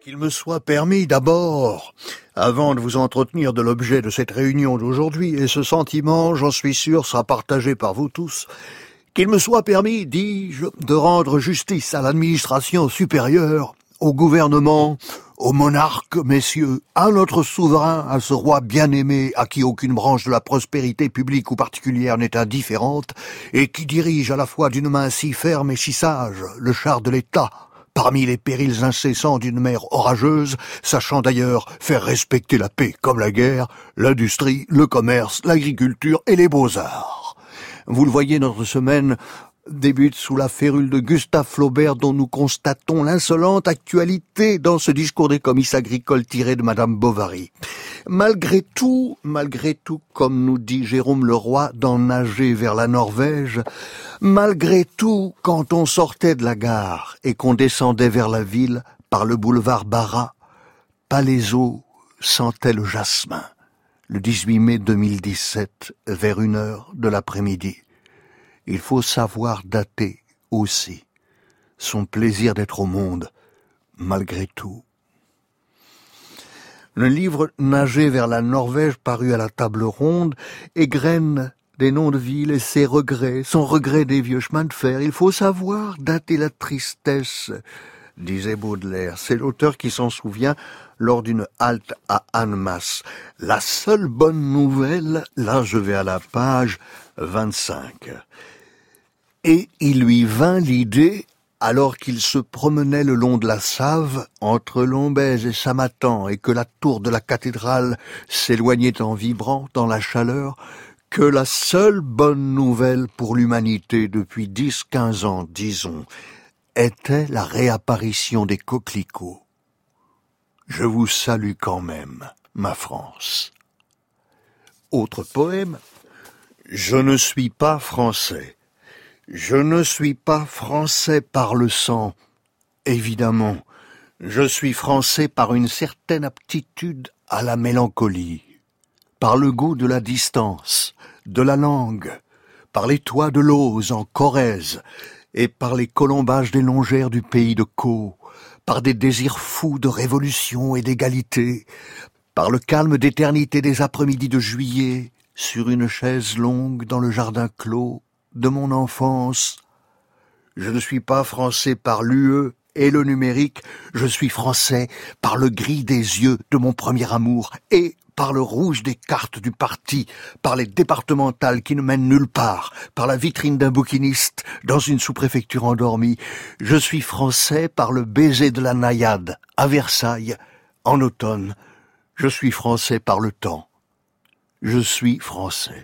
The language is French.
Qu'il me soit permis d'abord, avant de vous entretenir de l'objet de cette réunion d'aujourd'hui, et ce sentiment, j'en suis sûr, sera partagé par vous tous, qu'il me soit permis, dis-je, de rendre justice à l'administration supérieure, au gouvernement, aux monarques, messieurs, à notre souverain, à ce roi bien-aimé à qui aucune branche de la prospérité publique ou particulière n'est indifférente, et qui dirige à la fois d'une main si ferme et si sage le char de l'État, parmi les périls incessants d'une mer orageuse, sachant d'ailleurs faire respecter la paix comme la guerre, l'industrie, le commerce, l'agriculture et les beaux-arts. Vous le voyez, notre semaine débute sous la férule de Gustave Flaubert dont nous constatons l'insolente actualité dans ce discours des comices agricoles tiré de Madame Bovary. Malgré tout, malgré tout, comme nous dit Jérôme Leroy dans Nager vers la Norvège, malgré tout, quand on sortait de la gare et qu'on descendait vers la ville par le boulevard Barra, Palaiso sentait le jasmin. Le 18 mai 2017, vers une heure de l'après-midi il faut savoir dater aussi son plaisir d'être au monde, malgré tout. Le livre Nager vers la Norvège paru à la table ronde égrène des noms de villes et ses regrets, son regret des vieux chemins de fer. Il faut savoir dater la tristesse, disait Baudelaire. C'est l'auteur qui s'en souvient lors d'une halte à Annemasse. La seule bonne nouvelle, là je vais à la page 25. Et il lui vint l'idée, alors qu'il se promenait le long de la Save, entre Lombez et Samatan, et que la tour de la cathédrale s'éloignait en vibrant dans la chaleur, que la seule bonne nouvelle pour l'humanité depuis dix, quinze ans, disons, était la réapparition des coquelicots. Je vous salue quand même, ma France. Autre poème. Je ne suis pas français. Je ne suis pas français par le sang, évidemment. Je suis français par une certaine aptitude à la mélancolie, par le goût de la distance, de la langue, par les toits de l'Ose en Corrèze, et par les colombages des longères du pays de Caux, par des désirs fous de révolution et d'égalité, par le calme d'éternité des après-midi de juillet, sur une chaise longue dans le jardin clos, de mon enfance. Je ne suis pas français par l'UE et le numérique, je suis français par le gris des yeux de mon premier amour et par le rouge des cartes du parti, par les départementales qui ne mènent nulle part, par la vitrine d'un bouquiniste dans une sous-préfecture endormie. Je suis français par le baiser de la naïade à Versailles en automne. Je suis français par le temps. Je suis français.